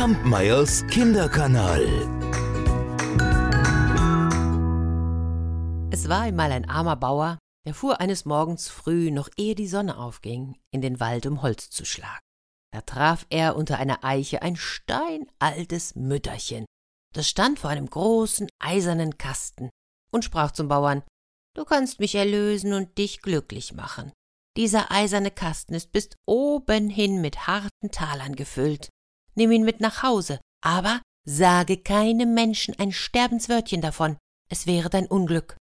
Kampmeyers Kinderkanal. Es war einmal ein armer Bauer, der fuhr eines Morgens früh, noch ehe die Sonne aufging, in den Wald, um Holz zu schlagen. Da traf er unter einer Eiche ein steinaltes Mütterchen. Das stand vor einem großen eisernen Kasten und sprach zum Bauern Du kannst mich erlösen und dich glücklich machen. Dieser eiserne Kasten ist bis oben hin mit harten Talern gefüllt. Nimm ihn mit nach Hause, aber sage keinem Menschen ein Sterbenswörtchen davon, es wäre dein Unglück.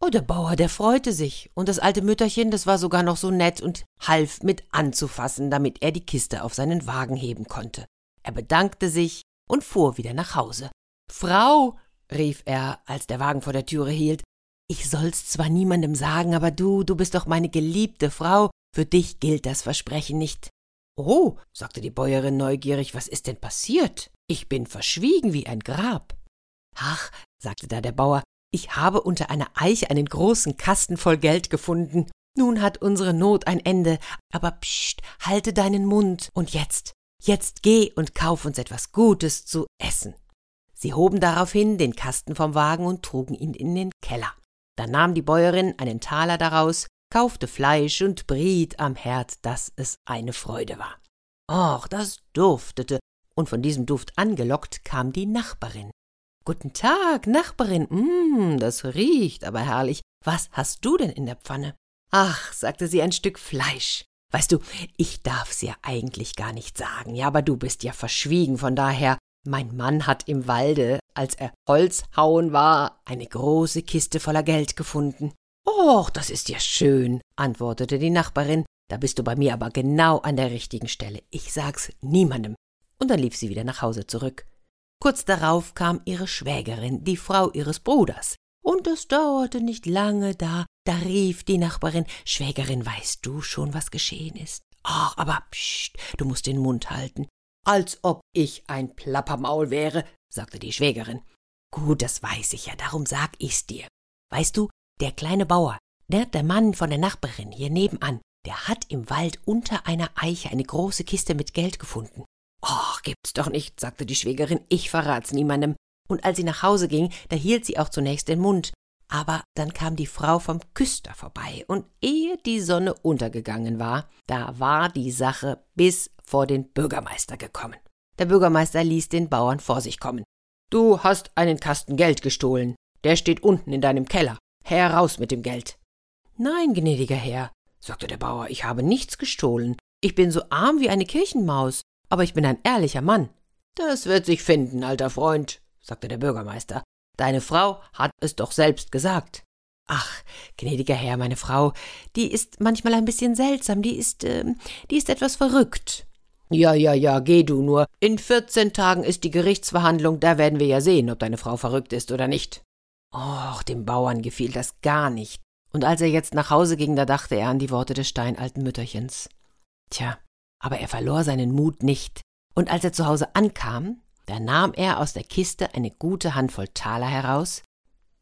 Oh, der Bauer, der freute sich, und das alte Mütterchen, das war sogar noch so nett und half mit anzufassen, damit er die Kiste auf seinen Wagen heben konnte. Er bedankte sich und fuhr wieder nach Hause. Frau, rief er, als der Wagen vor der Türe hielt, ich soll's zwar niemandem sagen, aber du, du bist doch meine geliebte Frau, für dich gilt das Versprechen nicht. Oh, sagte die Bäuerin neugierig, was ist denn passiert? Ich bin verschwiegen wie ein Grab. Ach, sagte da der Bauer, ich habe unter einer Eiche einen großen Kasten voll Geld gefunden. Nun hat unsere Not ein Ende, aber pscht, halte deinen Mund. Und jetzt, jetzt geh und kauf uns etwas Gutes zu essen. Sie hoben daraufhin den Kasten vom Wagen und trugen ihn in den Keller. Da nahm die Bäuerin einen Taler daraus, kaufte Fleisch und briet am Herd, dass es eine Freude war. Och, das duftete, und von diesem Duft angelockt kam die Nachbarin. Guten Tag, Nachbarin, mm, das riecht aber herrlich. Was hast du denn in der Pfanne? Ach, sagte sie, ein Stück Fleisch. Weißt du, ich darf's ja eigentlich gar nicht sagen, ja, aber du bist ja verschwiegen, von daher mein Mann hat im Walde, als er Holz hauen war, eine große Kiste voller Geld gefunden. Och, das ist ja schön, antwortete die Nachbarin. Da bist du bei mir aber genau an der richtigen Stelle. Ich sag's niemandem. Und dann lief sie wieder nach Hause zurück. Kurz darauf kam ihre Schwägerin, die Frau ihres Bruders. Und es dauerte nicht lange da, da rief die Nachbarin, Schwägerin, weißt du schon, was geschehen ist? Ach, aber pst, du musst den Mund halten. Als ob ich ein Plappermaul wäre, sagte die Schwägerin. Gut, das weiß ich ja, darum sag ich's dir. Weißt du, der kleine Bauer, der, der Mann von der Nachbarin hier nebenan, der hat im Wald unter einer Eiche eine große Kiste mit Geld gefunden. Och, gibt's doch nicht, sagte die Schwägerin, ich verrat's niemandem. Und als sie nach Hause ging, da hielt sie auch zunächst den Mund. Aber dann kam die Frau vom Küster vorbei, und ehe die Sonne untergegangen war, da war die Sache bis vor den Bürgermeister gekommen. Der Bürgermeister ließ den Bauern vor sich kommen. Du hast einen Kasten Geld gestohlen. Der steht unten in deinem Keller. Heraus mit dem Geld. Nein, gnädiger Herr, sagte der Bauer, ich habe nichts gestohlen. Ich bin so arm wie eine Kirchenmaus, aber ich bin ein ehrlicher Mann. Das wird sich finden, alter Freund, sagte der Bürgermeister. Deine Frau hat es doch selbst gesagt. Ach, gnädiger Herr, meine Frau, die ist manchmal ein bisschen seltsam, die ist, äh, die ist etwas verrückt. Ja, ja, ja, geh du nur. In vierzehn Tagen ist die Gerichtsverhandlung, da werden wir ja sehen, ob deine Frau verrückt ist oder nicht. Och, dem Bauern gefiel das gar nicht. Und als er jetzt nach Hause ging, da dachte er an die Worte des steinalten Mütterchens. Tja, aber er verlor seinen Mut nicht. Und als er zu Hause ankam, da nahm er aus der Kiste eine gute Handvoll Taler heraus,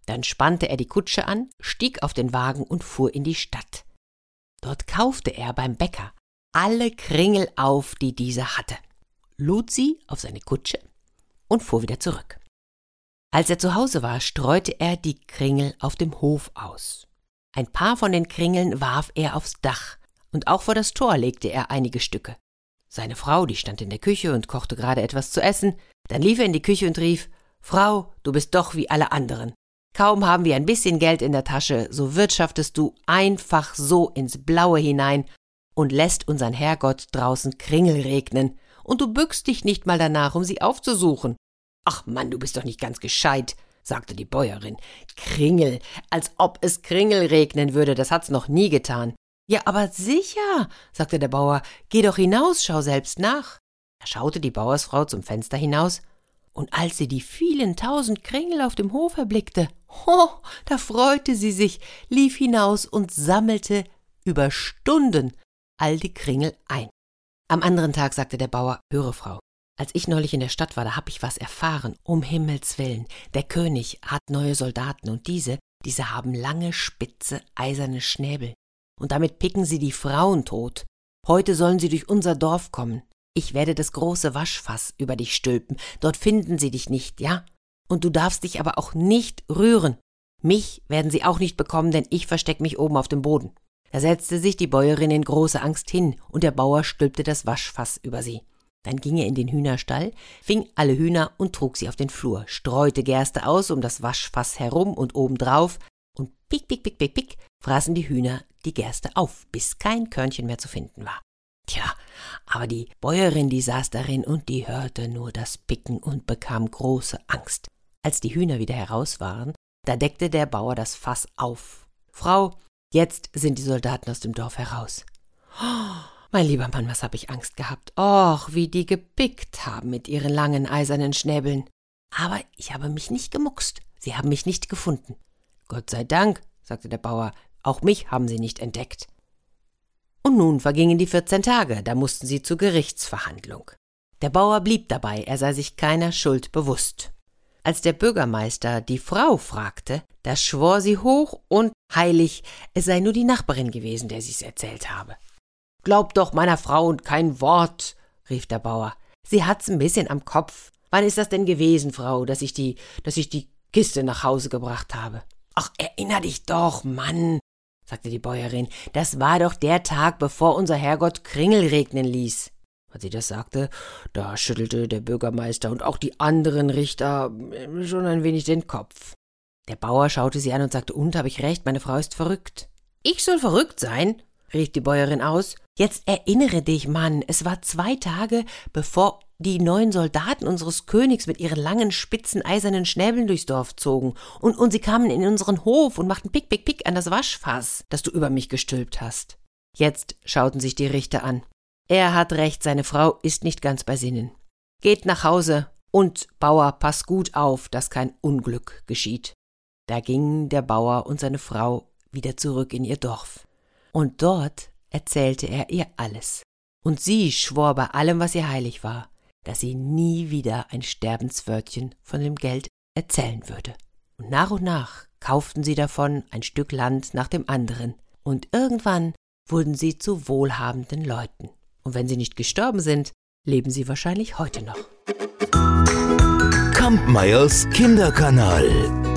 dann spannte er die Kutsche an, stieg auf den Wagen und fuhr in die Stadt. Dort kaufte er beim Bäcker alle Kringel auf, die dieser hatte, lud sie auf seine Kutsche und fuhr wieder zurück. Als er zu Hause war, streute er die Kringel auf dem Hof aus. Ein paar von den Kringeln warf er aufs Dach, und auch vor das Tor legte er einige Stücke. Seine Frau, die stand in der Küche und kochte gerade etwas zu essen, dann lief er in die Küche und rief Frau, du bist doch wie alle anderen. Kaum haben wir ein bisschen Geld in der Tasche, so wirtschaftest du einfach so ins Blaue hinein und lässt unseren Herrgott draußen Kringel regnen, und du bückst dich nicht mal danach, um sie aufzusuchen. Ach Mann, du bist doch nicht ganz gescheit, sagte die Bäuerin. Kringel, als ob es Kringel regnen würde, das hat's noch nie getan. Ja, aber sicher, sagte der Bauer, geh doch hinaus, schau selbst nach. Da schaute die Bauersfrau zum Fenster hinaus, und als sie die vielen tausend Kringel auf dem Hof erblickte, ho, da freute sie sich, lief hinaus und sammelte über Stunden all die Kringel ein. Am anderen Tag sagte der Bauer, höre Frau, als ich neulich in der Stadt war, da hab ich was erfahren, um Himmels willen. Der König hat neue Soldaten und diese, diese haben lange, spitze, eiserne Schnäbel. Und damit picken sie die Frauen tot. Heute sollen sie durch unser Dorf kommen. Ich werde das große Waschfass über dich stülpen. Dort finden sie dich nicht, ja? Und du darfst dich aber auch nicht rühren. Mich werden sie auch nicht bekommen, denn ich versteck mich oben auf dem Boden. Da setzte sich die Bäuerin in große Angst hin, und der Bauer stülpte das Waschfass über sie. Dann ging er in den Hühnerstall, fing alle Hühner und trug sie auf den Flur, streute Gerste aus um das Waschfass herum und obendrauf, und pick, pick, pick, pick, pick, fraßen die Hühner die Gerste auf, bis kein Körnchen mehr zu finden war. Tja, aber die Bäuerin, die saß darin und die hörte nur das Picken und bekam große Angst. Als die Hühner wieder heraus waren, da deckte der Bauer das Fass auf. Frau, jetzt sind die Soldaten aus dem Dorf heraus. Oh, mein lieber Mann, was hab ich Angst gehabt. Och, wie die gepickt haben mit ihren langen eisernen Schnäbeln. Aber ich habe mich nicht gemuckst. Sie haben mich nicht gefunden. Gott sei Dank, sagte der Bauer, auch mich haben sie nicht entdeckt. Und nun vergingen die vierzehn Tage, da mussten sie zur Gerichtsverhandlung. Der Bauer blieb dabei, er sei sich keiner Schuld bewusst. Als der Bürgermeister die Frau fragte, da schwor sie hoch und heilig, es sei nur die Nachbarin gewesen, der sie's erzählt habe. Glaub doch meiner Frau und kein Wort, rief der Bauer. Sie hat's ein bisschen am Kopf. Wann ist das denn gewesen, Frau, dass ich die, dass ich die Kiste nach Hause gebracht habe? Ach, erinner dich doch, Mann, sagte die Bäuerin, das war doch der Tag, bevor unser Herrgott Kringel regnen ließ. Als sie das sagte, da schüttelte der Bürgermeister und auch die anderen Richter äh, schon ein wenig den Kopf. Der Bauer schaute sie an und sagte, und, habe ich recht, meine Frau ist verrückt. Ich soll verrückt sein? rief die Bäuerin aus. Jetzt erinnere dich, Mann, es war zwei Tage, bevor die neuen Soldaten unseres Königs mit ihren langen, spitzen, eisernen Schnäbeln durchs Dorf zogen, und, und sie kamen in unseren Hof und machten Pick, Pick, Pick an das Waschfass, das du über mich gestülpt hast. Jetzt schauten sich die Richter an. Er hat recht, seine Frau ist nicht ganz bei Sinnen. Geht nach Hause und Bauer, pass gut auf, dass kein Unglück geschieht. Da gingen der Bauer und seine Frau wieder zurück in ihr Dorf. Und dort erzählte er ihr alles. Und sie schwor bei allem, was ihr heilig war, dass sie nie wieder ein Sterbenswörtchen von dem Geld erzählen würde. Und nach und nach kauften sie davon ein Stück Land nach dem anderen, und irgendwann wurden sie zu wohlhabenden Leuten. Und wenn sie nicht gestorben sind, leben sie wahrscheinlich heute noch. Kampmeyers Kinderkanal.